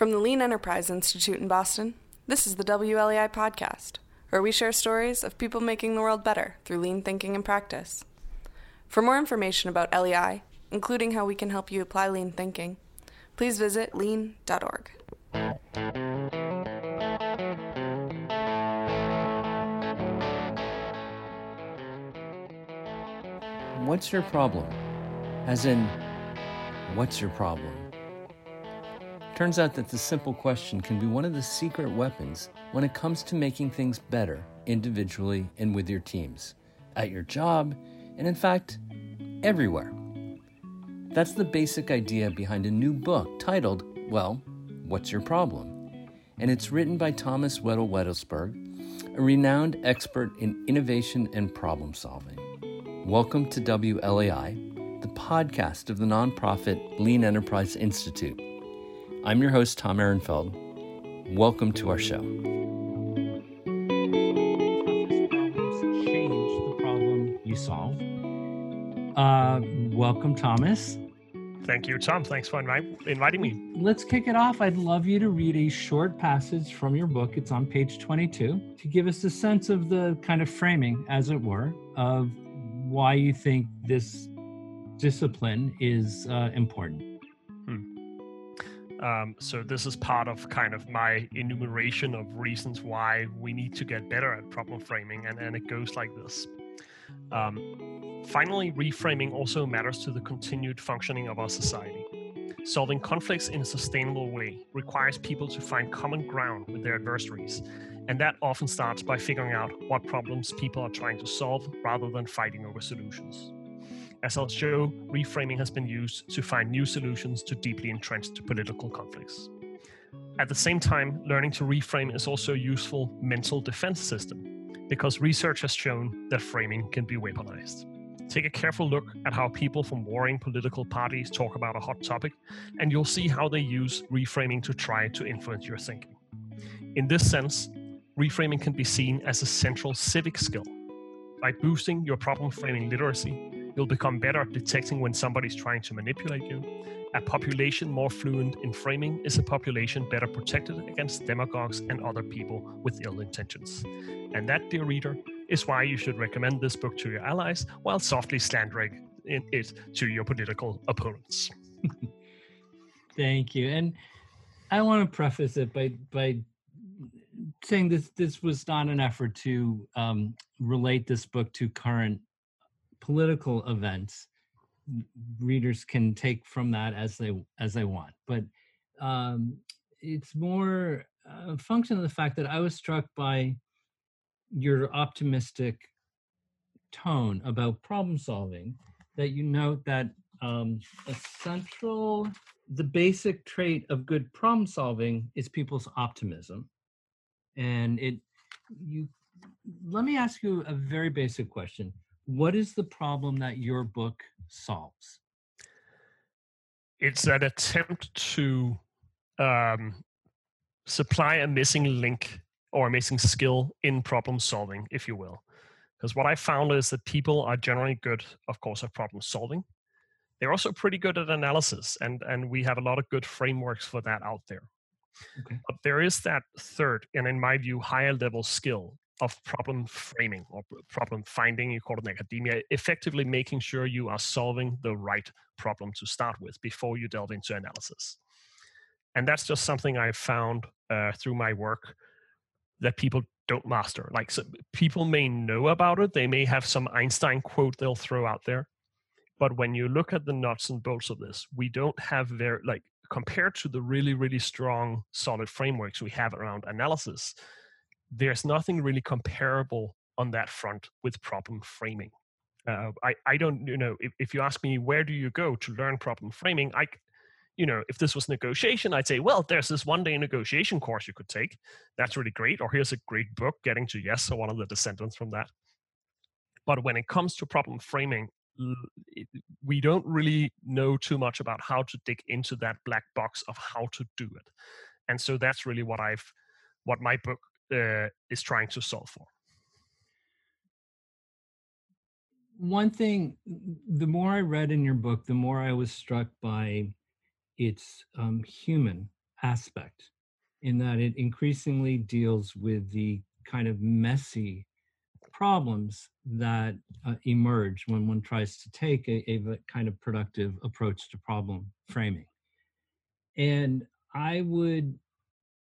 From the Lean Enterprise Institute in Boston, this is the WLEI podcast, where we share stories of people making the world better through lean thinking and practice. For more information about LEI, including how we can help you apply lean thinking, please visit lean.org. What's your problem? As in, what's your problem? Turns out that the simple question can be one of the secret weapons when it comes to making things better individually and with your teams, at your job, and in fact, everywhere. That's the basic idea behind a new book titled, well, What's Your Problem? And it's written by Thomas Wedell-Wedellsborg, a renowned expert in innovation and problem solving. Welcome to WLEI, the podcast of the nonprofit Lean Enterprise Institute. I'm your host, Tom Ehrenfeld. Welcome to our show. Change the problem you solve. Uh, welcome, Thomas. Thank you, Tom. Thanks for inviting me. Let's kick it off. I'd love you to read a short passage from your book. It's on page 22 to give us a sense of the kind of framing, as it were, of why you think this discipline is uh, important. Um, so this is part of kind of my enumeration of reasons why we need to get better at problem framing, and, and it goes like this. Um, finally, reframing also matters to the continued functioning of our society. Solving conflicts in a sustainable way requires people to find common ground with their adversaries, and that often starts by figuring out what problems people are trying to solve rather than fighting over solutions. As I'll show, reframing has been used to find new solutions to deeply entrenched political conflicts. At the same time, learning to reframe is also a useful mental defense system because research has shown that framing can be weaponized. Take a careful look at how people from warring political parties talk about a hot topic, and you'll see how they use reframing to try to influence your thinking. In this sense, reframing can be seen as a central civic skill. By boosting your problem framing literacy, You'll become better at detecting when somebody's trying to manipulate you. A population more fluent in framing is a population better protected against demagogues and other people with ill intentions. And that, dear reader, is why you should recommend this book to your allies while softly slandering it to your political opponents. Thank you. And I want to preface it by by saying this this was not an effort to um, relate this book to current political events readers can take from that as they as they want. But um, it's more a function of the fact that i was struck by your optimistic tone about problem solving that you note that um, a central the basic trait of good problem solving is people's optimism. And it you let me ask you a very basic question what is the problem that your book solves? It's an attempt to um, supply a missing link or a missing skill in problem solving, if you will. Because what I found is that people are generally good, of course, at problem solving. They're also pretty good at analysis, and, and we have a lot of good frameworks for that out there. Okay. But there is that third, and in my view, higher level skill of problem framing or problem finding, you call it in academia, effectively making sure you are solving the right problem to start with before you delve into analysis. And that's just something I found uh, through my work that people don't master. Like so people may know about it, they may have some Einstein quote they'll throw out there. But when you look at the nuts and bolts of this, we don't have very like compared to the really, really strong solid frameworks we have around analysis, there's nothing really comparable on that front with problem framing. Uh, I, I don't, you know, if, if you ask me where do you go to learn problem framing, I, you know, if this was negotiation, I'd say, well, there's this one day negotiation course you could take. That's really great. Or here's a great book, Getting to Yes, or one of the descendants from that. But when it comes to problem framing, we don't really know too much about how to dig into that black box of how to do it. And so that's really what I've, what my book uh, is trying to solve for. One thing, the more I read in your book, the more I was struck by its um, human aspect in that it increasingly deals with the kind of messy problems that uh, emerge when one tries to take a, a kind of productive approach to problem framing. And I would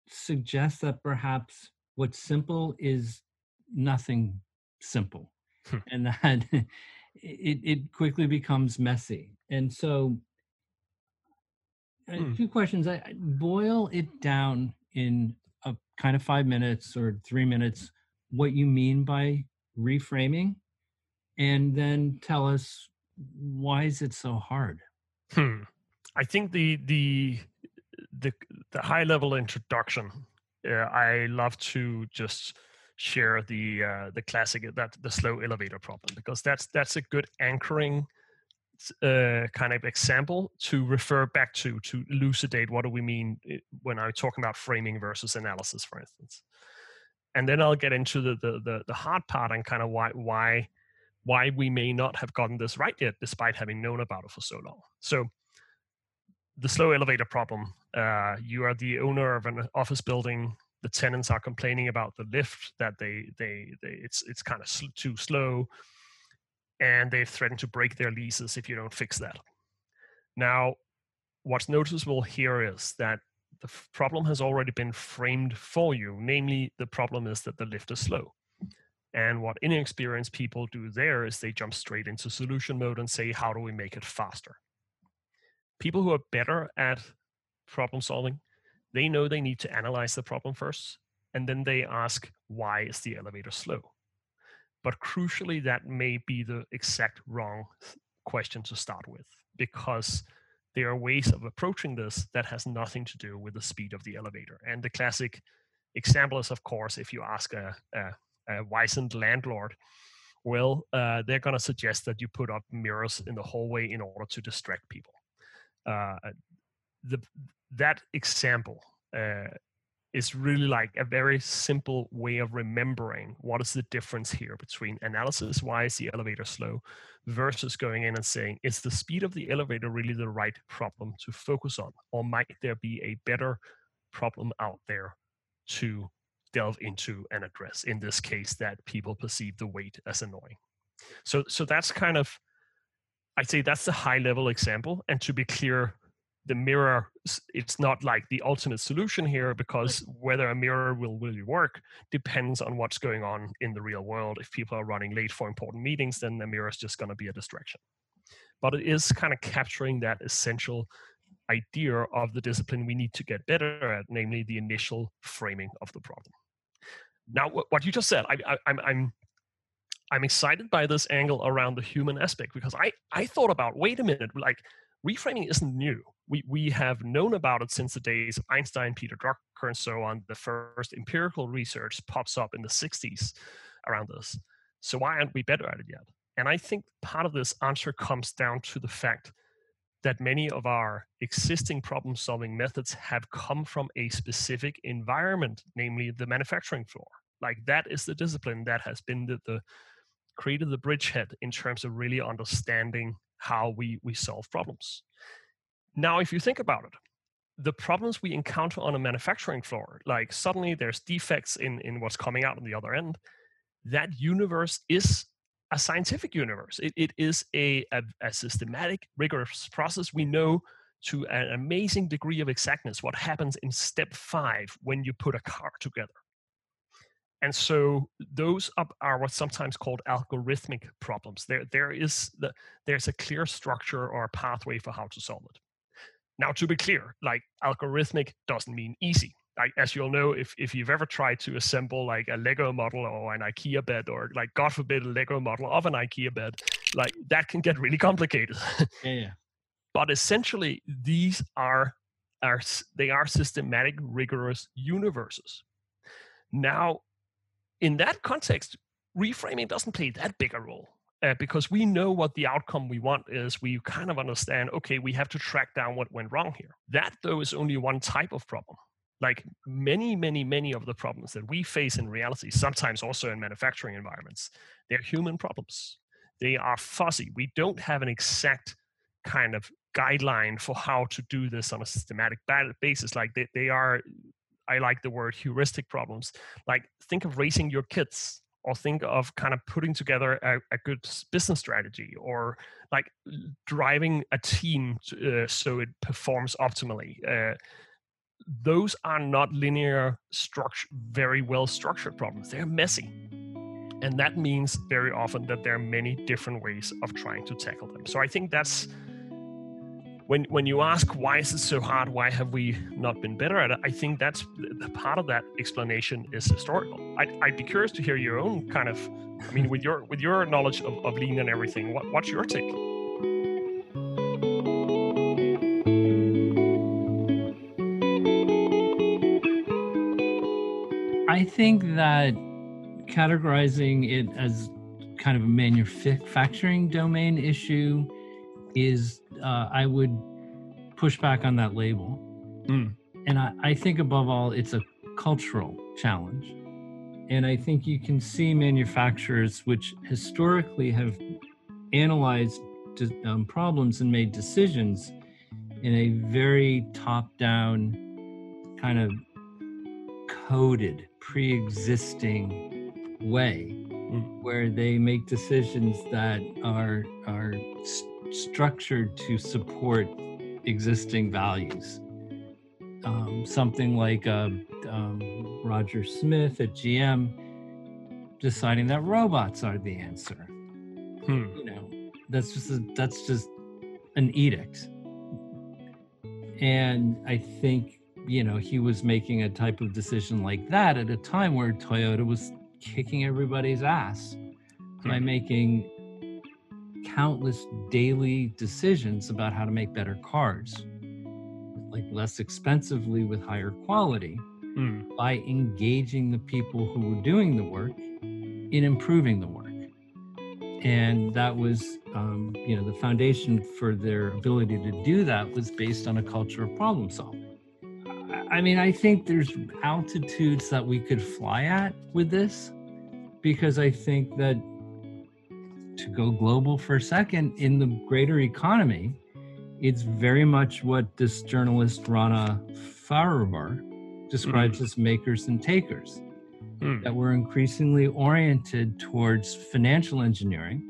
suggest that perhaps what's simple is nothing simple, hmm. and that it, it quickly becomes messy. And so, hmm. two questions. I boil it down in a kind of five minutes or three minutes what you mean by reframing and then tell us why is it so hard hmm. i think the the the, the high level introduction i love to just share the uh, the classic that the slow elevator problem because that's that's a good anchoring uh, kind of example to refer back to to elucidate what do we mean eh, when I'm talking about framing versus analysis, for instance. And then I'll get into the the the, the hard part and kind of why why why we may not have gotten this right yet, despite having known about it for so long. So the slow elevator problem. Uh, you are the owner of an office building. The tenants are complaining about the lift that they they, they it's it's kind of sl- too slow and they've threatened to break their leases if you don't fix that. Now, what's noticeable here is that the problem has already been framed for you. Namely, the problem is that the lift is slow. And what inexperienced people do there is they jump straight into solution mode and say, how do we make it faster? People who are better at problem solving, they know they need to analyze the problem first. And then they ask, why is the elevator slow? But crucially, that may be the exact wrong question to start with because there are ways of approaching this that has nothing to do with the speed of the elevator. And the classic example is, of course, if you ask a, a, a wizened landlord, well, uh, they're going to suggest that you put up mirrors in the hallway in order to distract people. Uh, the, that example uh, is really like a very simple way of remembering what is the difference here between analysis why is the elevator slow versus going in and saying is the speed of the elevator really the right problem to focus on or might there be a better problem out there to delve into and address in this case that people perceive the weight as annoying? So so that's kind of i'd say that's the high level example and to be clear the mirror it's not like the ultimate solution here because whether a mirror will really work depends on what's going on in the real world. If people are running late for important meetings then the mirror is just going to be a distraction. But it is kind of capturing that essential idea of the discipline we need to get better at namely the initial framing of the problem. Now what you just said I, I, I'm, I'm I'm excited by this angle around the human aspect because I, I thought about wait a minute like reframing isn't new we, we have known about it since the days of Einstein, Peter Drucker, and so on. The first empirical research pops up in the 60s around this. So why aren't we better at it yet? And I think part of this answer comes down to the fact that many of our existing problem solving methods have come from a specific environment, namely the manufacturing floor. Like that is the discipline that has been the, the created the bridgehead in terms of really understanding how we, we solve problems. Now, if you think about it, the problems we encounter on a manufacturing floor, like suddenly there's defects in, in what's coming out on the other end, that universe is a scientific universe. It, it is a, a, a systematic, rigorous process. We know to an amazing degree of exactness what happens in step five when you put a car together. And so those are what's sometimes called algorithmic problems. There, there is the, there's a clear structure or a pathway for how to solve it. Now, to be clear, like algorithmic doesn't mean easy. Like, as you'll know, if, if you've ever tried to assemble like a Lego model or an IKEA bed, or like God forbid, a Lego model of an IKEA bed, like that can get really complicated. yeah, yeah. But essentially, these are are they are systematic, rigorous universes. Now, in that context, reframing doesn't play that big a role uh, because we know what the outcome we want is. We kind of understand, okay, we have to track down what went wrong here. That, though, is only one type of problem. Like many, many, many of the problems that we face in reality, sometimes also in manufacturing environments, they're human problems. They are fuzzy. We don't have an exact kind of guideline for how to do this on a systematic basis. Like they, they are, I like the word heuristic problems. Like think of raising your kids or think of kind of putting together a, a good business strategy or like driving a team to, uh, so it performs optimally. Uh, those are not linear structure, very well structured problems. They're messy. And that means very often that there are many different ways of trying to tackle them. So I think that's when when you ask why is it so hard? Why have we not been better at it? I think that's the part of that explanation is historical. I'd, I'd be curious to hear your own kind of i mean with your with your knowledge of, of lean and everything what, what's your take? I think that categorizing it as kind of a manufacturing domain issue is uh, I would push back on that label. Mm. And I, I think above all, it's a cultural challenge. And I think you can see manufacturers which historically have analyzed um, problems and made decisions in a very top down, kind of coded, pre existing way, mm. where they make decisions that are, are structured to support existing values. Um, something like uh, um, Roger Smith at GM deciding that robots are the answer. Hmm. You know, that's just a, that's just an edict. And I think you know he was making a type of decision like that at a time where Toyota was kicking everybody's ass hmm. by making countless daily decisions about how to make better cars, like less expensively with higher quality, mm. by engaging the people who were doing the work in improving the work. And that was, um, you know, the foundation for their ability to do that was based on a culture of problem solving. I mean, I think there's altitudes that we could fly at with this because I think that to go global for a second in the greater economy, it's very much what this journalist Rana Foroohar describes mm. as makers and takers. Mm. That we're increasingly oriented towards financial engineering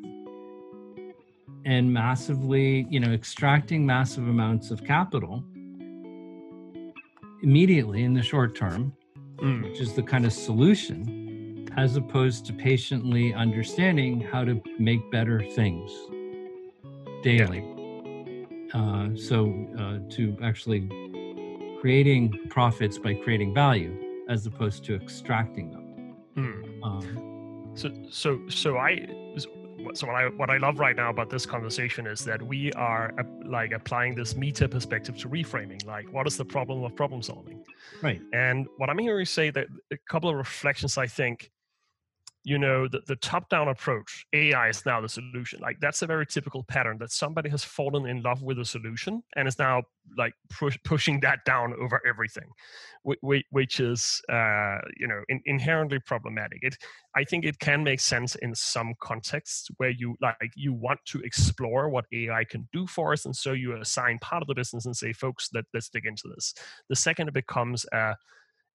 and massively, you know, extracting massive amounts of capital immediately in the short term, mm. which is the kind of solution as opposed to patiently understanding how to make better things daily. Yeah. Uh, so, uh, to actually creating profits by creating value as opposed to extracting them. Mm. Um, so, so, so I, so what I what I love right now about this conversation is that we are uh, like applying this meta perspective to reframing. Like, what is the problem of problem solving? Right. And what I'm hearing you say that a couple of reflections I think you know the, the top down approach ai is now the solution. Like that's a very typical pattern that somebody has fallen in love with a solution and is now like push, pushing that down over everything which, is uh, you know in, inherently problematic. It i think it can make sense in some contexts where you like you want to explore what ai can do for us and so you assign part of the business and say folks let, let's dig into this. The second it becomes a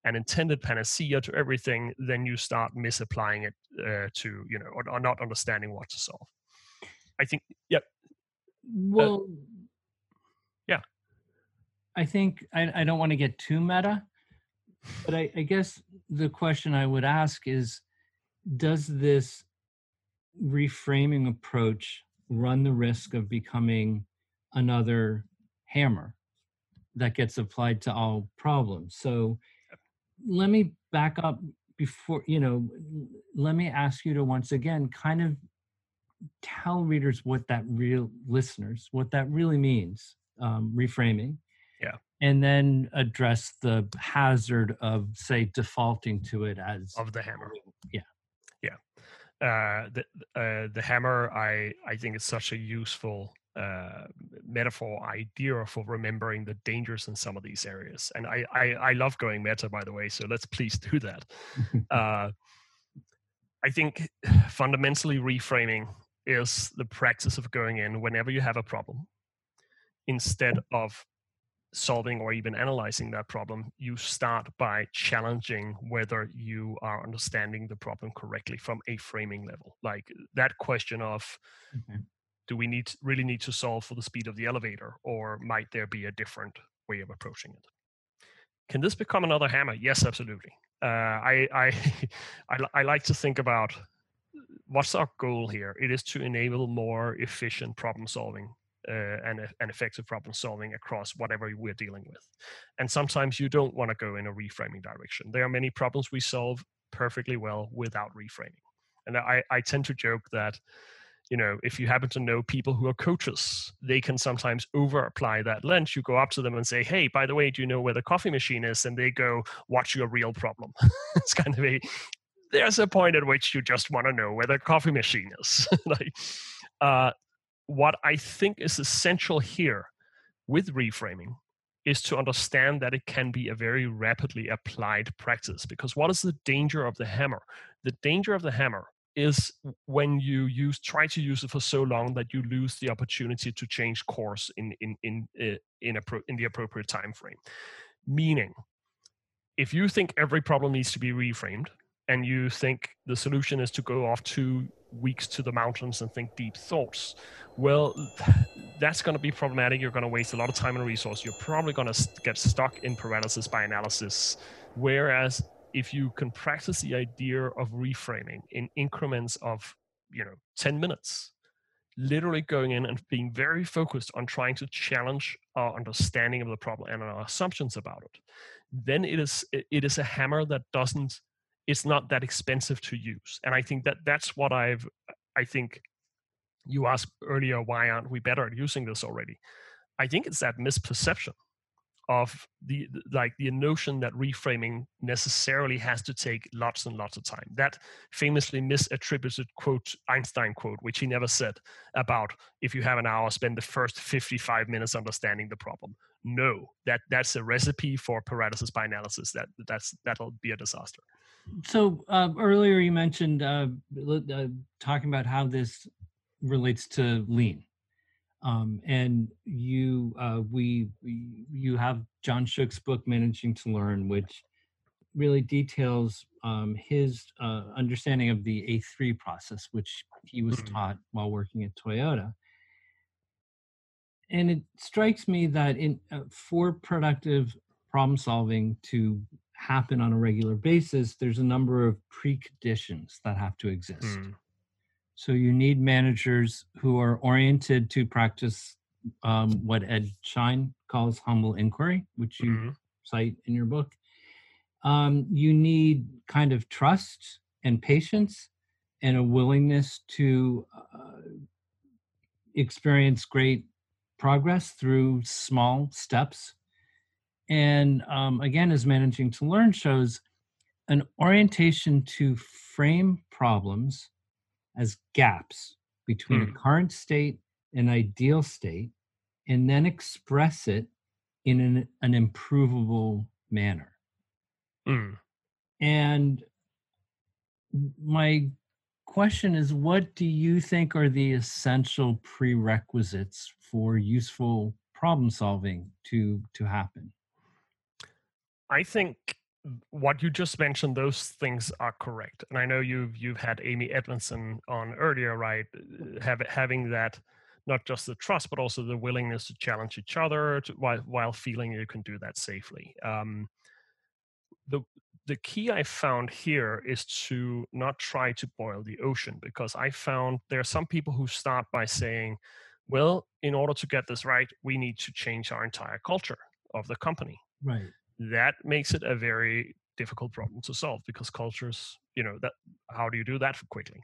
an intended panacea to everything, then you start misapplying it uh, to, you know, or, or, not understanding what to solve. I think, yeah. Well, uh, yeah. I think I, I don't want to get too meta, but I, I guess the question I would ask is Does this reframing approach run the risk of becoming another hammer that gets applied to all problems? So, let me back up before you know let me ask you to once again kind of tell readers what that real listeners what that really means um, reframing. Yeah. And then address the hazard of say defaulting to it as of the hammer. yeah. Yeah. Uh, the uh, the hammer i i think is such a useful uh, metaphor idea for remembering the dangers in some of these areas. And I, I, I love going meta, by the way. So let's please do that. uh, I think fundamentally reframing is the practice of going in whenever you have a problem instead of solving or even analyzing that problem, you start by challenging whether you are understanding the problem correctly from a framing level. Like that question of okay. Do we need really need to solve for the speed of the elevator, or might there be a different way of approaching it? Can this become another hammer? Yes, absolutely. Uh, I, I, I, I like to think about what's our goal here. It is to enable more efficient problem solving uh, and, and effective problem solving across whatever we're dealing with. And sometimes you don't want to go in a reframing direction. There are many problems we solve perfectly well without reframing. And I, I tend to joke that, you know, if you happen to know people who are coaches, they can sometimes over apply that lens. You go up to them and say, hey, by the way, do you know where the coffee machine is? And they go, what's your real problem? it's kind of a, there's a point at which you just want to know where the coffee machine is. like, uh, what I think is essential here with reframing is to understand that it can be a very rapidly applied practice. Because what is the danger of the hammer? The danger of the hammer is when you use try to use it for so long that you lose the opportunity to change course in in in uh, in, a, in the appropriate time frame. Meaning, if you think every problem needs to be reframed, and you think the solution is to go off two weeks to the mountains and think deep thoughts, well, that's going to be problematic. You're going to waste a lot of time and resource. You're probably going to get stuck in paralysis by analysis. Whereas if you can practice the idea of reframing in increments of, you know, 10 minutes, literally going in and being very focused on trying to challenge our understanding of the problem and our assumptions about it, then it is it is a hammer that doesn't it's not that expensive to use. And I think that that's what I've I think you asked earlier why aren't we better at using this already? I think it's that misperception of the like the notion that reframing necessarily has to take lots and lots of time. That famously misattributed quote Einstein quote, which he never said about if you have an hour, spend the first 55 minutes understanding the problem. No, that that's a recipe for paralysis by analysis. That that's that'll be a disaster. So uh, earlier you mentioned uh, uh, talking about how this relates to lean, um, and you uh, we you have John Shook's book Managing to Learn, which really details um, his uh, understanding of the A3 process, which he was mm-hmm. taught while working at Toyota. And it strikes me that in uh, for productive problem solving to happen on a regular basis, there's a number of preconditions that have to exist. Mm. So you need managers who are oriented to practice um, what Ed Schein calls humble inquiry, which you mm-hmm. cite in your book. Um, you need kind of trust and patience and a willingness to uh, experience great progress through small steps and um, again, as Managing to Learn shows, an orientation to frame problems as gaps between hmm. a current state and ideal state, and then express it in an, an improvable manner. Hmm. And my question is what do you think are the essential prerequisites for useful problem solving to to happen I think what you just mentioned, those things are correct. And I know you've you've had Amy Edmondson on earlier, right? Uh, have, having that not just the trust, but also the willingness to challenge each other to, while while feeling you can do that safely. Um, the the key I found here is to not try to boil the ocean because I found there are some people who start by saying, well, in order to get this right, we need to change our entire culture of the company. Right that makes it a very difficult problem to solve because cultures, you know, that how do you do that quickly?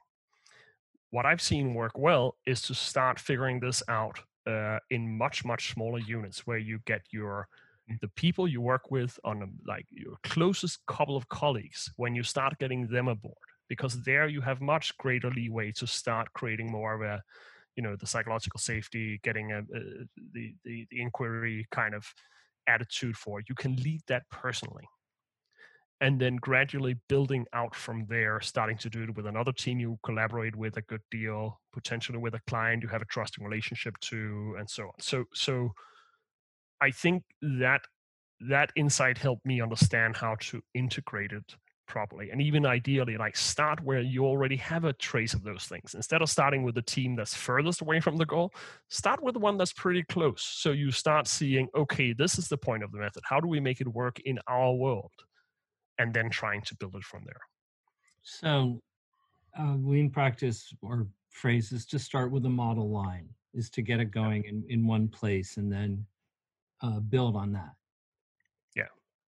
What I've seen work well is to start figuring this out uh, in much much smaller units where you get your mm. the people you work with on a, like your closest couple of colleagues when you start getting them aboard because there you have much greater leeway to start creating more of a you know the psychological safety getting a, a the, the the inquiry kind of attitude for. You can lead that personally. and then gradually building out from there, starting to do it with another team you collaborate with a good deal, potentially with a client you have a trusting relationship to, and so on. So, so I think that that insight helped me understand how to integrate it properly and even ideally like start where you already have a trace of those things. Instead of starting with the team that's furthest away from the goal start with the one that's pretty close. So you start seeing okay this is the point of the method. How do we make it work in our world? And then trying to build it from there. So uh, lean practice or phrases to start with a model line is to get it going in, in one place and then uh, build on that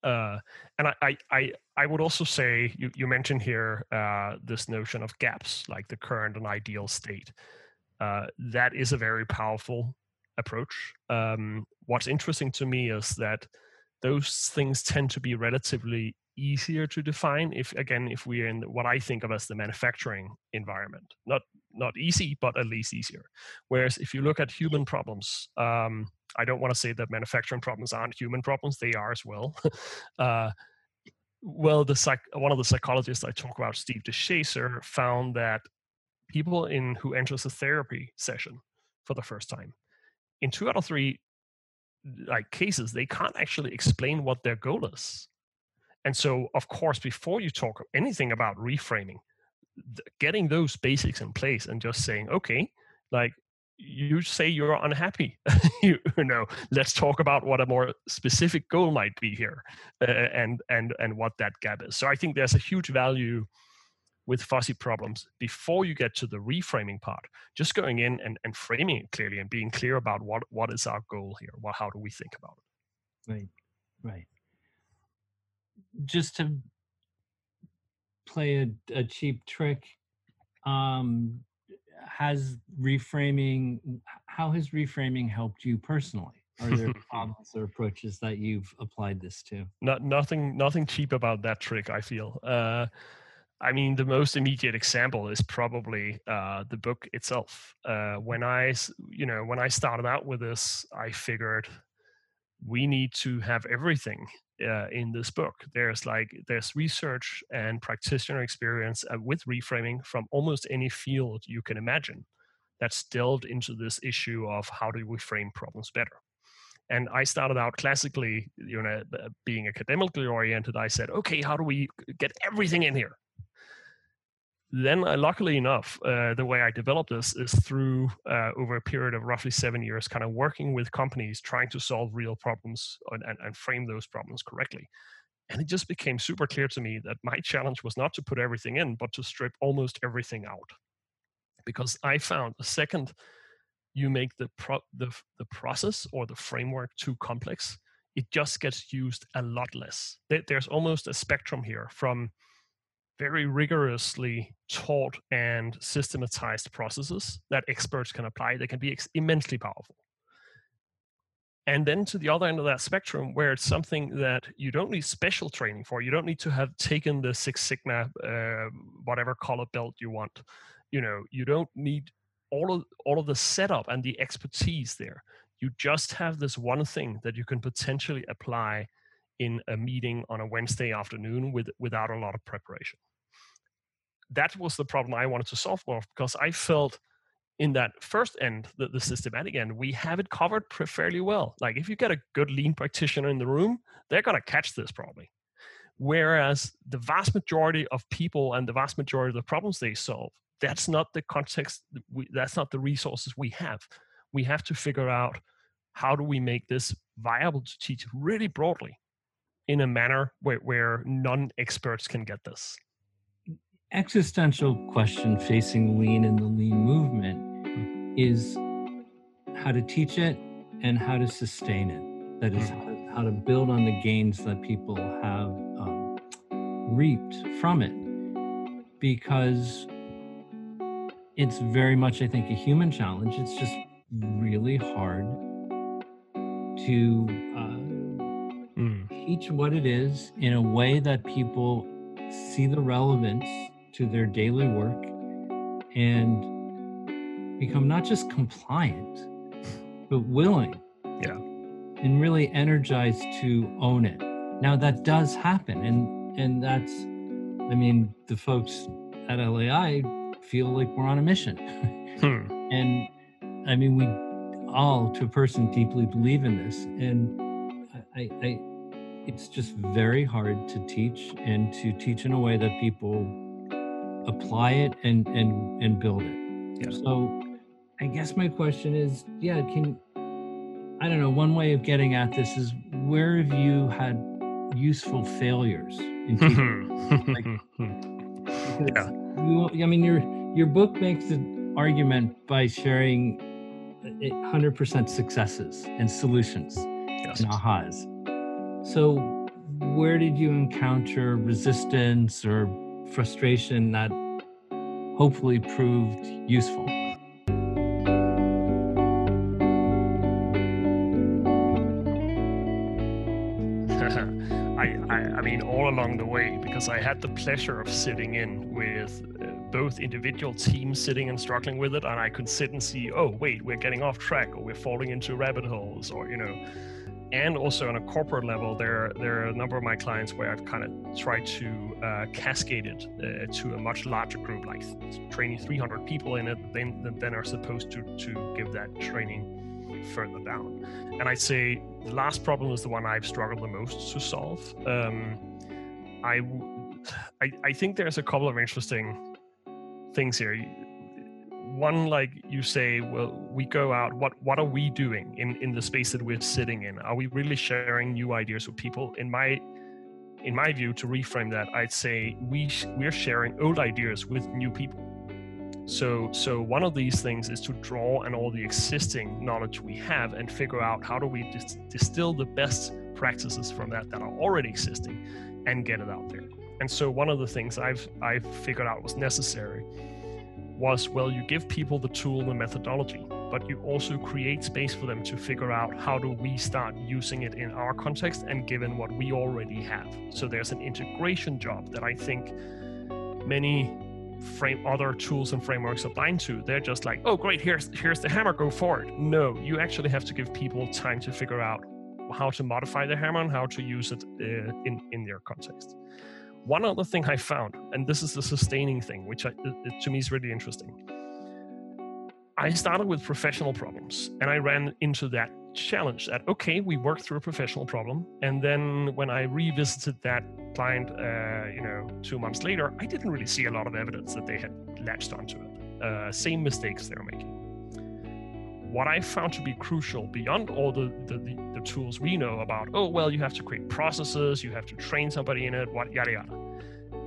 uh, and I, I, I would also say you, you mentioned here uh, this notion of gaps, like the current and ideal state. Uh, that is a very powerful approach. Um, what's interesting to me is that those things tend to be relatively easier to define if again if we're in what i think of as the manufacturing environment not not easy but at least easier whereas if you look at human problems um, I don't want to say that manufacturing problems aren't human problems; they are as well. uh, well, the psych- one of the psychologists I talk about, Steve DeShazer, found that people in who enters a therapy session for the first time, in two out of three like cases, they can't actually explain what their goal is. And so, of course, before you talk anything about reframing, getting those basics in place and just saying, okay, like you say you're unhappy. You, know let's talk about what a more specific goal might be here uh, and and and what that gap is. So i think there's a huge value with fuzzy problems. Before you get to the reframing part just going in and, and framing it clearly and being clear about what what is our goal here? What how do we think about it? Right right. Just to play a, a cheap trick um has reframing how has reframing helped you personally? Are there models or approaches that you've applied this to? Not nothing nothing cheap about that trick i feel. Uh, i mean the most immediate example is probably uh, the book itself. Uh, when i you know when i started out with this i figured we need to have everything uh, in this book. There's like there's research and practitioner experience uh, with reframing from almost any field you can imagine that's delved into this issue of how do we frame problems better. And I started out classically, you know, being academically oriented. I said, okay, how do we get everything in here? Then uh, luckily enough uh, the way i developed this is through uh, over a period of roughly seven years kind of working with companies trying to solve real problems and, and, and, frame those problems correctly. And it just became super clear to me that my challenge was not to put everything in but to strip almost everything out. Because i found the second you make the, pro- the, the process or the framework too complex it just gets used a lot less. There's almost a spectrum here from very rigorously taught and systematized processes that experts can apply they can be ex- immensely powerful. And then to the other end of that spectrum where it's something that you don't need special training for you don't need to have taken the six sigma uh, whatever color belt you want you know you don't need all of all of the setup and the expertise there. You just have this one thing that you can potentially apply in a meeting on a wednesday afternoon with without a lot of preparation that was the problem I wanted to solve for because I felt in that first end, the, the systematic end, we have it covered fairly well. Like if you get a good lean practitioner in the room, they're to catch this probably. Whereas the vast majority of people and the vast majority of the problems they solve, that's not the context, that's not the resources we have. We have to figure out how do we make this viable to teach really broadly in a manner where, where non experts can get this existential question facing lean and the lean movement is how to teach it and how to sustain it. That is, how to, how to build on the gains that people have um, reaped from it. Because it's very much, I think, a human challenge. It's just really hard to uh, mm. teach what it is in a way that people see the relevance to their daily work and become not just compliant, but willing. Yeah. And really energized to own it. Now, that does happen. And and that's i mean the folks at LEI feel like we're on a mission Hmm. and i mean we all to a person deeply believe in this and I, I it's just very hard to teach and to teach in a way that people apply it and and and build it Yeah. so i guess my question is yeah can i don't know one way of getting at this is where have you had useful failures in teaching Yeah. you, I mean, your your book makes an argument by sharing eh, eh, hundred percent successes and solutions yes. and ahas. So, where did you encounter resistance or frustration that hopefully proved useful? I, I, I mean, all along the way, because I had the pleasure of sitting in with uh, both individual teams sitting and struggling with it, and I could sit and see, oh, wait, we're getting off track, or we're falling into rabbit holes, or you know. And also on a corporate level, there there are a number of my clients where I've kind of tried to uh, cascade it uh, to a much larger group, like training 300 people in it, then then are supposed to to give that training further down. And I'd say the last problem is the one I've struggled the most to solve. Um, I, I think there's a couple of interesting things here. One, like you say, well, we go out. What what are we doing in in the space that we're sitting in? Are we really sharing new ideas with people? In my in my view, to reframe that, I'd say we we're sharing old ideas with new people. So, so one of these things is to draw on all the existing knowledge we have and figure out how do we dis- distill the best practices from that that are already existing and get it out there. And so one of the things I've I've figured out was necessary was well you give people the tool and the methodology but you also create space for them to figure out how do we start using it in our context and given what we already have. So there's an integration job that i think many frame other tools and frameworks are blind to. They're just like oh great here's here's the hammer go for it. No you actually have to give people time to figure out how to modify the hammer and how to use it uh, in in their context one other thing i found and this is the sustaining thing which I, it, to me is really interesting. I started with professional problems and i ran into that challenge that okay we worked through a professional problem and then when i revisited that client uh, you know two months later i didn't really see a lot of evidence that they had latched onto it. Uh, same mistakes they were making what i found to be crucial beyond all the, the, the, the tools we know about oh well you have to create processes you have to train somebody in it what yada yada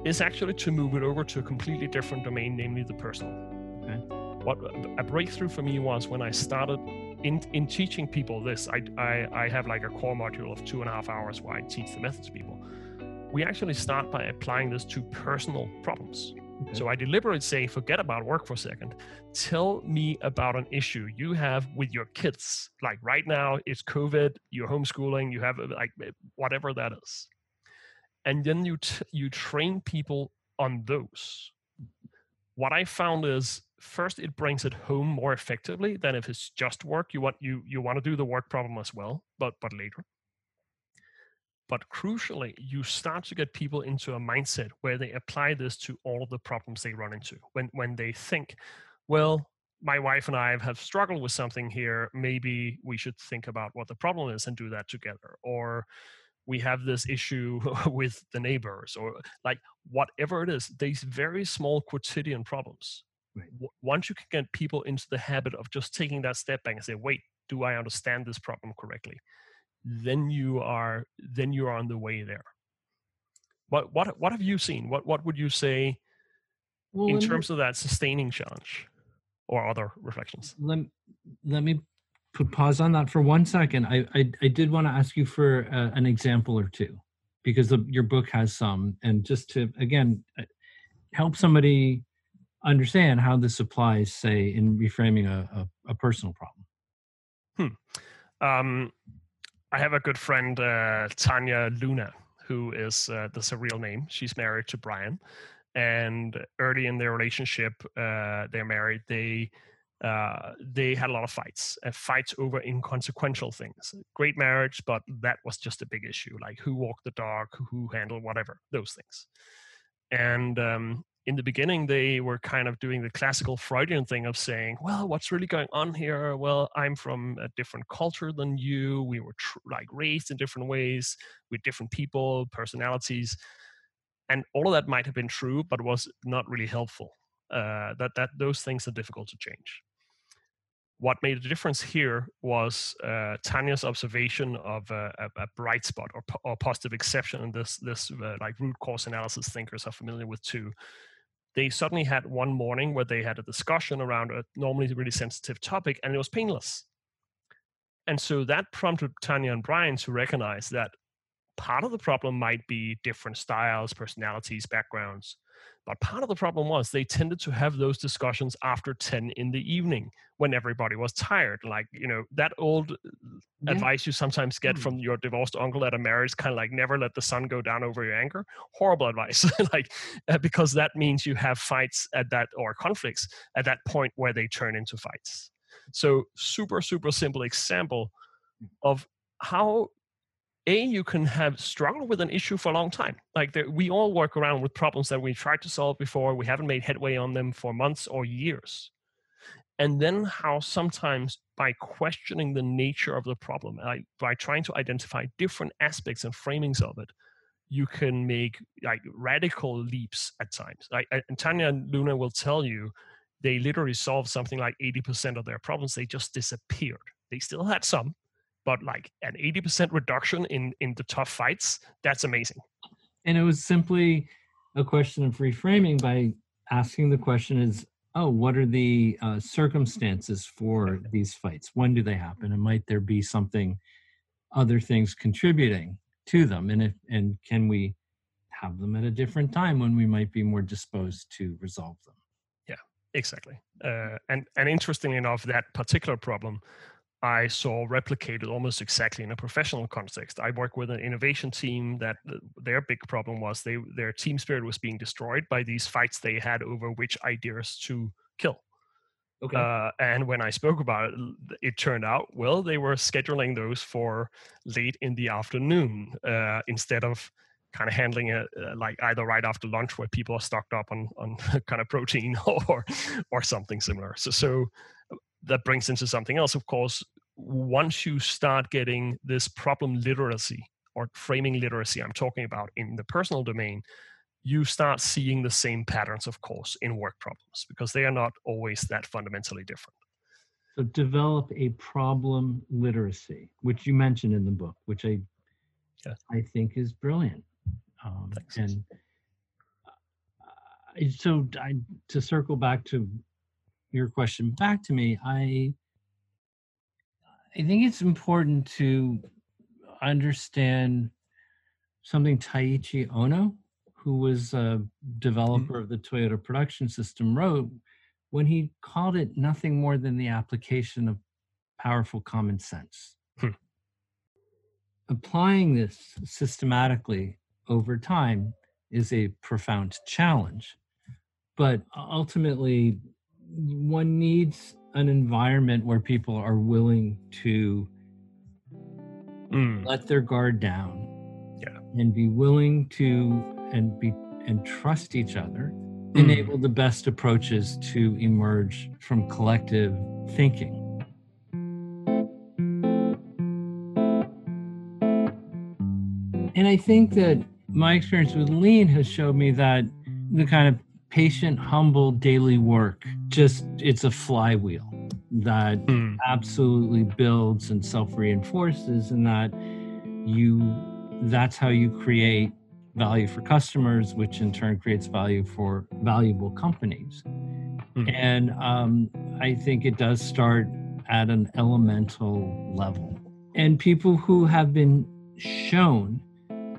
is actually to move it over to a completely different domain namely the personal Okay. what a breakthrough for me was when i started in, in teaching people this, I, I, I have like a core module of two and a half hours where I teach the methods to people. We actually start by applying this to personal problems. Okay. So I deliberately say, forget about work for a second. Tell me about an issue you have with your kids. Like right now, it's COVID, you're homeschooling, you have like eh, whatever that is. And then you, t- you train people on those. What I found is first it brings it home more effectively than if it's just work you want you you want to do the work problem as well but but later but crucially you start to get people into a mindset where they apply this to all of the problems they run into. When when they think well my wife and i have struggled with something here. Maybe we should think about what the problem is and do that together. Or we have this issue with the neighbors or like whatever it is these very small quotidian problems Right. once you can get people into the habit of just taking that step back and say wait do i understand this problem correctly then you are then you are on the way there what what what have you seen what what would you say Well, in let me- terms of that sustaining challenge or other reflections let, let me put pause on that for one second. I I, I did want to ask you for uh, an example or two because the, your book has some, and just to again uh, help somebody understand how this applies, say, in reframing a, a, a personal problem. Hmm. um, I have a good friend, uh, Tania Luna, who is uh, that's a real name. She's married to Brian, and early in their relationship, uh, they're married. They uh, they had a lot of fights, uh, fights over inconsequential things. Great marriage, but that was just a big issue, like who walked the dog, who handled whatever, those things. And um, in the beginning, they were kind of doing the classical Freudian thing of saying, "Well, what's really going on here? Well, I'm from a different culture than you. We were tr- like raised in different ways with different people, personalities." And all of that might have been true, but was not really helpful. Uh, that that those things are difficult to change what made the difference here was uh, Tania's observation of a, a, a bright spot or, or, positive exception, and this this uh, like root cause analysis thinkers are familiar with too. They suddenly had one morning where they had a discussion around a normally really sensitive topic, and it was painless. And so that prompted Tania and Brian to recognize that part of the problem might be different styles, personalities, backgrounds, but part of the problem was they tended to have those discussions after 10 in the evening when everybody was tired. Like, you know, that old uh, yeah. advice you sometimes get mm. from your divorced uncle at a marriage, kind of like never let the sun go down over your anger. Horrible advice. like, uh, because that means you have fights at that or conflicts at that point where they turn into fights. So, super, super simple example mm. of how a you can have struggled with an issue for a long time. Like we all work around with problems that we tried to solve before. We haven't made headway on them for months or years. And then how sometimes by questioning the nature of the problem by trying to identify different aspects and framings of it you can make like radical leaps at times. Like and Tania and luna will tell you they literally solved something like 80% of their problems. They just disappeared. They still had some but like an 80% reduction in in the tough fights that's amazing. And it was simply a question of reframing by asking the question is oh what are the uh, circumstances for these fights? When do they happen? And might there be something other things contributing to them? And if and can we have them at a different time when we might be more disposed to resolve them? Yeah exactly. Uh, and and interestingly enough that particular problem I saw replicated almost exactly in a professional context. I work with an innovation team that uh, their big problem was they their team spirit was being destroyed by these fights they had over which ideas to kill. Okay. Uh, and when I spoke about it, it turned out well they were scheduling those for late in the afternoon uh, instead of kind of handling it uh, like either right after lunch where people are stocked up on on kind of protein or or something similar. So so that brings into something else, of course. Once you start getting this problem literacy or framing literacy, I'm talking about in the personal domain, you start seeing the same patterns, of course, in work problems because they are not always that fundamentally different. So, develop a problem literacy, which you mentioned in the book, which I, yeah. I think is brilliant. Um, and uh, so, I, to circle back to your question back to me, I I think it's important to understand something Taiichi Ohno, who was a mm-hmm. developer of the Toyota production system, wrote when he called it nothing more than the application of powerful common sense. Hmm. Applying this systematically over time is a profound challenge. But ultimately, one needs an environment where people are willing to mm. let their guard down yeah. and be willing to and be and trust each other mm. enable the best approaches to emerge from collective thinking and i think that my experience with lean has showed me that the kind of patient, humble daily work, just it's a flywheel that mm. absolutely builds and self reinforces, and that you that's how you create value for customers, which in turn creates value for valuable companies. Mm. And um, I think it does start at an elemental level. And people who have been shown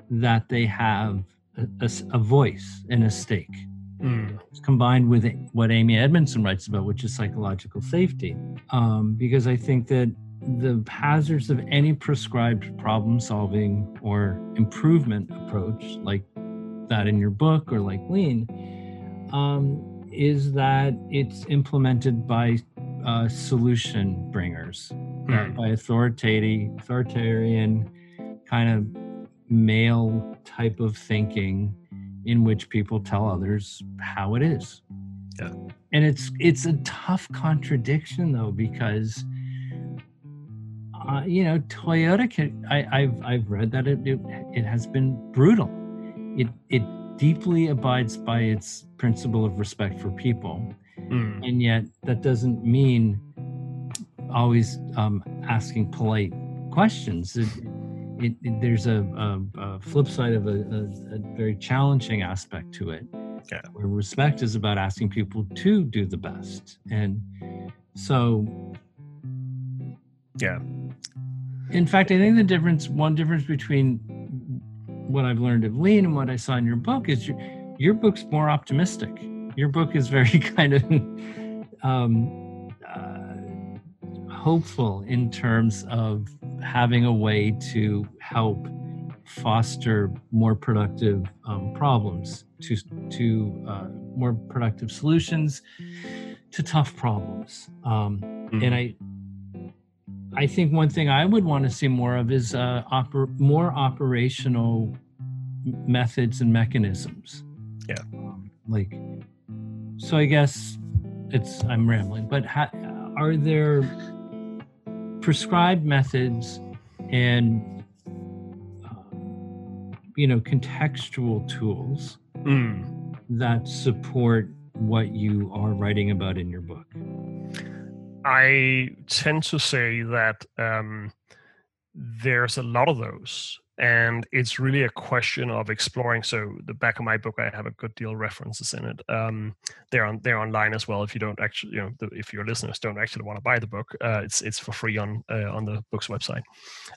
that they have a, a, a voice and a stake Mm. Combined with what Amy Edmondson writes about, which is psychological safety. Um, because I think that the hazards of any prescribed problem solving or improvement approach, like that in your book or like Lean, um, is that it's implemented by uh, solution bringers Hmm. by authoritative, authoritarian kind of male type of thinking in which people tell others how it is. Yeah. And it's it's a tough contradiction though because uh, you know Toyota can I, I've I've read that it, it it has been brutal. It it deeply abides by its principle of respect for people Mm. and yet that doesn't mean always um, asking polite questions. It, it, it- there's a, a, a flip side of a, a, a very challenging aspect to it, Yeah. where respect is about asking people to do the best, and so Yeah. In fact, I think the difference, one difference between what I've learned of Lean and what I saw in your book is your your book's more optimistic. Your book is very kind of um, hopeful in terms of having a way to help foster more productive um, problems, to to uh, more productive solutions to tough problems. Um, Mm. and I I think one thing I would want to see more of is uh, oper- more operational methods and mechanisms. Yeah. Um, like, so I guess it's I'm rambling, but ha- are there prescribed methods and um, you know contextual tools Mm. that support what you are writing about in your book? I tend to say that um, there's a lot of those, and it's really a question of exploring. So the back of my book, I have a good deal of references in it. Um, they're on they're online as well. If you don't actually, you know, the, if your listeners don't actually want to buy the book, uh, it's it's for free on uh, on the book's website.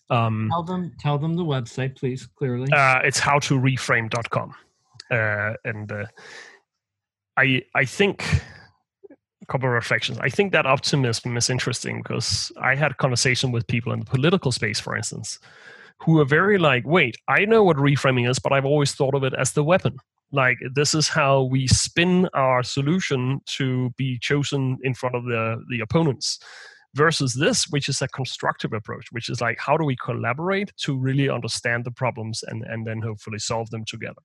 Um, Tell them tell them the website, please, clearly. uh, it's howtoreframe.com, uh, and uh, I I think a couple of reflections. I think that optimism is interesting because I had a conversation with people in the political space, for instance, who are very like, wait, I know what reframing is, but I've always thought of it as the weapon. Like this is how we spin our solution to be chosen in front of the the opponents versus this which is a constructive approach which is like how do we collaborate to really understand the problems and and then hopefully solve them together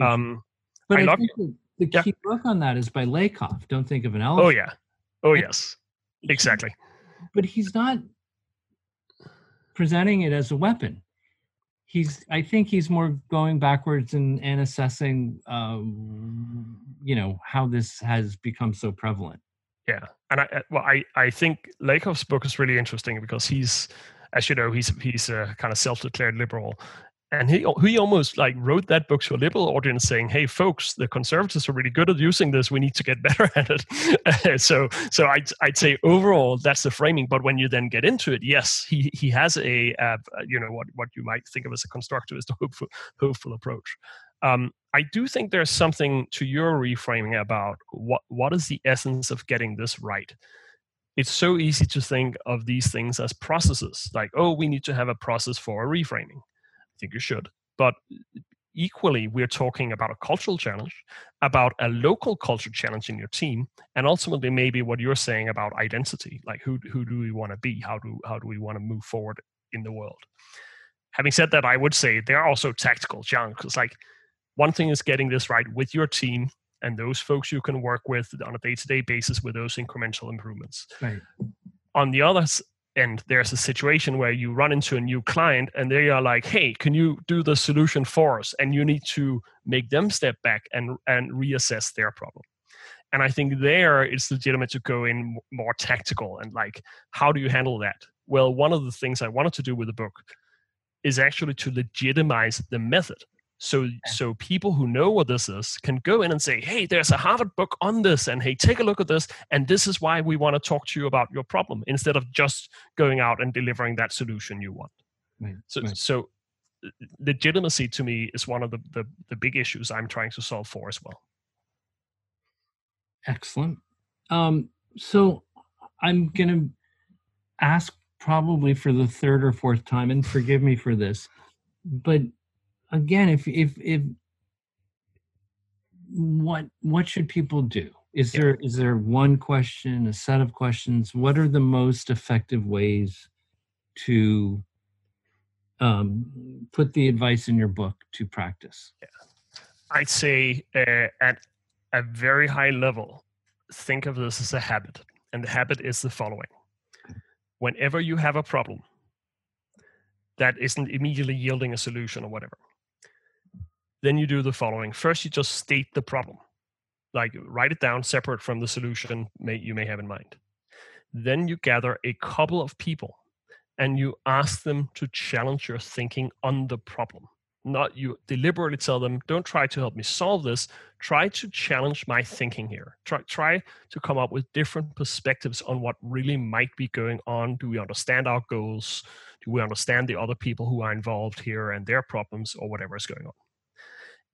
Mhm. um but I I, think the, the Yeah. key book on that is by Lakoff. Don't think of an elephant. oh yeah oh yes exactly but he's not presenting it as a weapon. He's, I think, he's more going backwards and, and assessing, um, you know, how this has become so prevalent. yeah and i well i i think lakoff's book is really interesting because he's as you know he's he's a kind of self-declared liberal and he he almost like wrote that book to a liberal audience saying hey folks the conservatives are really good at using this we need to get better at it so so i'd, I'd say overall that's the framing but when you then get into it yes he he has a uh, you know what what you might think of as a constructivist hopeful hopeful approach um, I do think there's something to your reframing about what what is the essence of getting this right. It's so easy to think of these things as processes, like oh, we need to have a process for a reframing. I think you should, but equally, we're talking about a cultural challenge, about a local culture challenge in your team, and ultimately maybe what you're saying about identity, like who who do we want to be, how do how do we want to move forward in the world. Having said that, I would say there are also tactical challenges, like one thing is getting this right with your team and those folks you can work with on a day-to-day basis with those incremental improvements Right. on the other end there's a situation where you run into a new client and they are like hey can you do the solution for us? And you need to make them step back and and reassess their problem. And i think there it's legitimate to go in more tactical and like how do you handle that? Well one of the things i wanted to do with the book is actually to legitimize the method so so people who know what this is can go in and say hey there's a harvard book on this and hey take a look at this and this is why we want to talk to you about your problem instead of just going out and delivering that solution you want Right. so right. so uh, legitimacy to me is one of the, the the big issues i'm trying to solve for as well Excellent. Um, so I'm going to ask probably for the third or fourth time, and forgive me for this, but again, if if if what what should people do? is Yeah. there is there one question a set of questions what are the most effective ways to um, put the advice in your book to practice Yeah. I'd say uh, at a very high level, think of this as a habit. And the habit is the following Whenever you have a problem that isn't immediately yielding a solution or whatever, then you do the following. First, you just state the problem, like write it down separate from the solution may, you may have in mind. Then you gather a couple of people and you ask them to challenge your thinking on the problem. Not you deliberately tell them don't try to help me solve this. Try to challenge my thinking here. Try try to come up with different perspectives on what really might be going on. Do we understand our goals? Do we understand the other people who are involved here and their problems or whatever is going on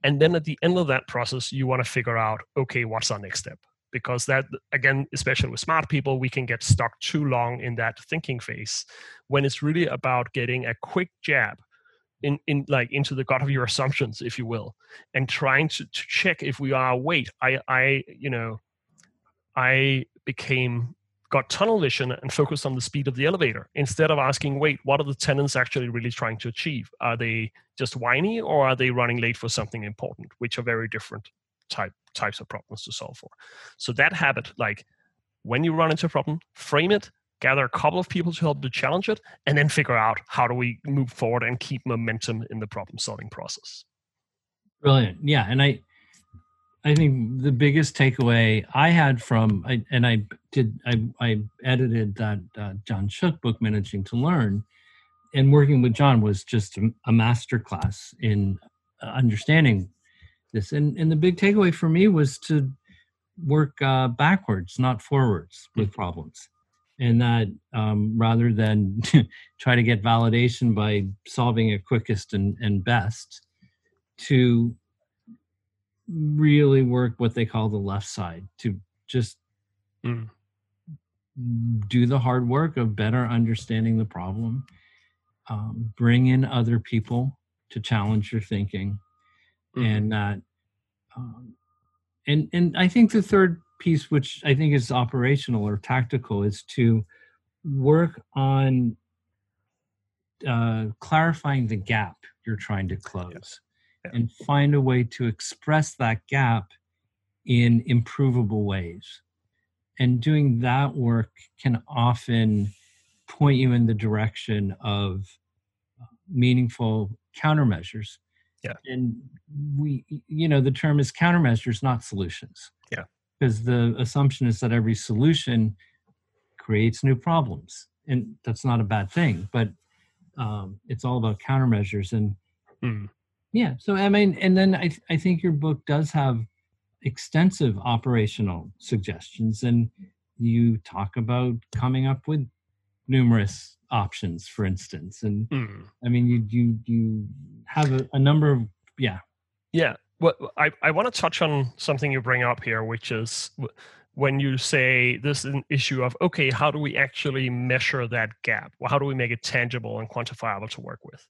and then at the end of that process you want to figure out okay what's our next step? Because that again especially with smart people we can get stuck too long in that thinking phase when it's really about getting a quick jab in, in like into the gut of your assumptions if you will and trying to, to check if we are wait i i you know i became got tunnel vision and focused on the speed of the elevator instead of asking wait what are the tenants actually really trying to achieve? Are they just whiny or are they running late for something important? Which are very different type types of problems to solve for. So that habit like when you run into a problem frame it gather a couple of people to help to challenge it and then figure out how do we move forward and keep momentum in the problem solving process. Brilliant. Yeah and i i think the biggest takeaway i had from I, and i did i i edited that uh, john shook book managing to learn and working with john was just a, a master class in uh, understanding this. And and the big takeaway for me was to work uh, backwards not forwards with problems. And that um, rather than try to get validation by solving it quickest and, and best to really work what they call the left side to just Mm. do the hard work of better understanding the problem um, bring in other people to challenge your thinking Mhm. and that um, and and i think the third piece which i think is operational or tactical is to work on uh, clarifying the gap you're trying to close Yeah. and find a way to express that gap in improvable ways and doing that work can often point you in the direction of uh, meaningful countermeasures Yeah. and we you know the term is countermeasures not solutions Yeah. because the assumption is that every solution creates new problems and that's not a bad thing but um, it's all about countermeasures and Mm. Yeah so i mean and then I, th- I think your book does have extensive operational suggestions and you talk about coming up with numerous options for instance and Mm. i mean you you you have a, a number of yeah Yeah. Well, I, I want to touch on something you bring up here, which is when you say this is an issue of, okay, how do we actually measure that gap? Well, how do we make it tangible and quantifiable to work with?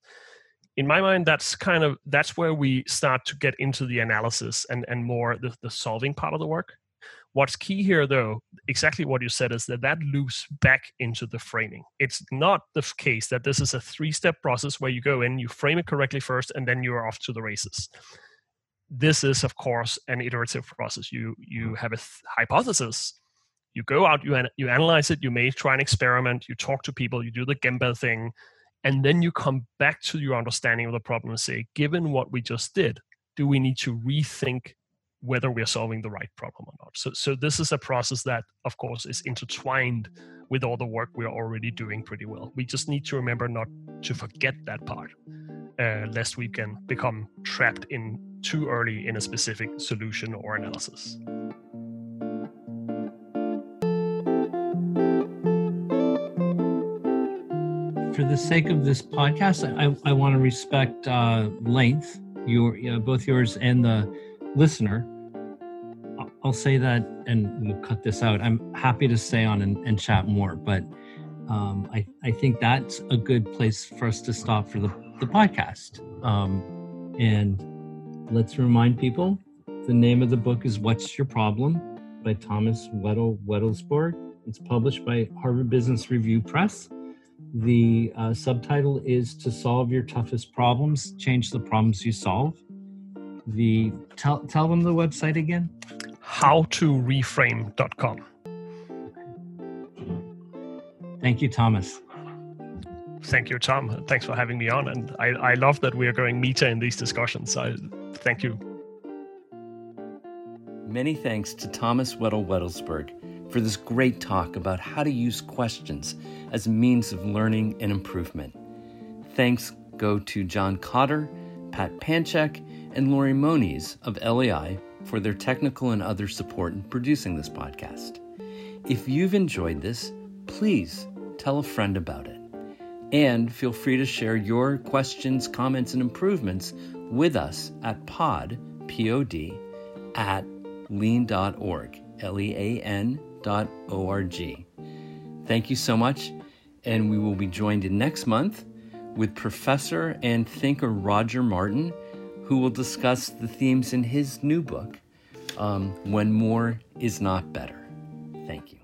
In my mind, that's kind of that's where we start to get into the analysis and, and more the, the solving part of the work. What's key here, though, exactly what you said, is that that loops back into the framing. It's not the case that this is a three step process where you go in, you frame it correctly first, and then you're off to the races. This is of course an iterative process. You you have a th- hypothesis. You go out you, an- you analyze it. You may try an experiment. You talk to people. You do the gemba thing and then you come back to your understanding of the problem and say given what we just did do we need to rethink whether we're solving the right problem or not so so this is a process that of course is intertwined with all the work we're already doing pretty well we just need to remember not to forget that part uh, lest we can become trapped in too early in a specific solution or analysis. For the sake of this podcast i, I want to respect uh, length your uh, both yours and the listener I'll- say that and we'll cut this out i'm happy to stay on and, and chat more but um, I, I think that's a good place for us to stop for the, the podcast um, and let's remind people the name of the book is what's your problem by Thomas Wedell-Wedellsborg. It's published by Harvard Business Review Press. The uh, subtitle is To Solve Your Toughest Problems, Change the Problems You Solve. The tell, tell them the website again. Howtoreframe.com. Thank you, Thomas. Thank you, Tom. Thanks for having me on. And I, I love that we are going meta in these discussions. I thank you. Many thanks to Thomas Wedell-Wedellsborg for this great talk about how to use questions as a means of learning and improvement. Thanks go to John Cotter, Pat Panchak, and Lori Moniz of LEI for their technical and other support in producing this podcast. If you've enjoyed this, please tell a friend about it. And feel free to share your questions, comments, and improvements with us at pod, P-O-D, at lean.org, L-E-A-N dot O-R-G. Thank you so much, and we will be joined next month with professor and thinker Roger Martin, who will discuss the themes in his new book, um, When More Is Not Better. Thank you.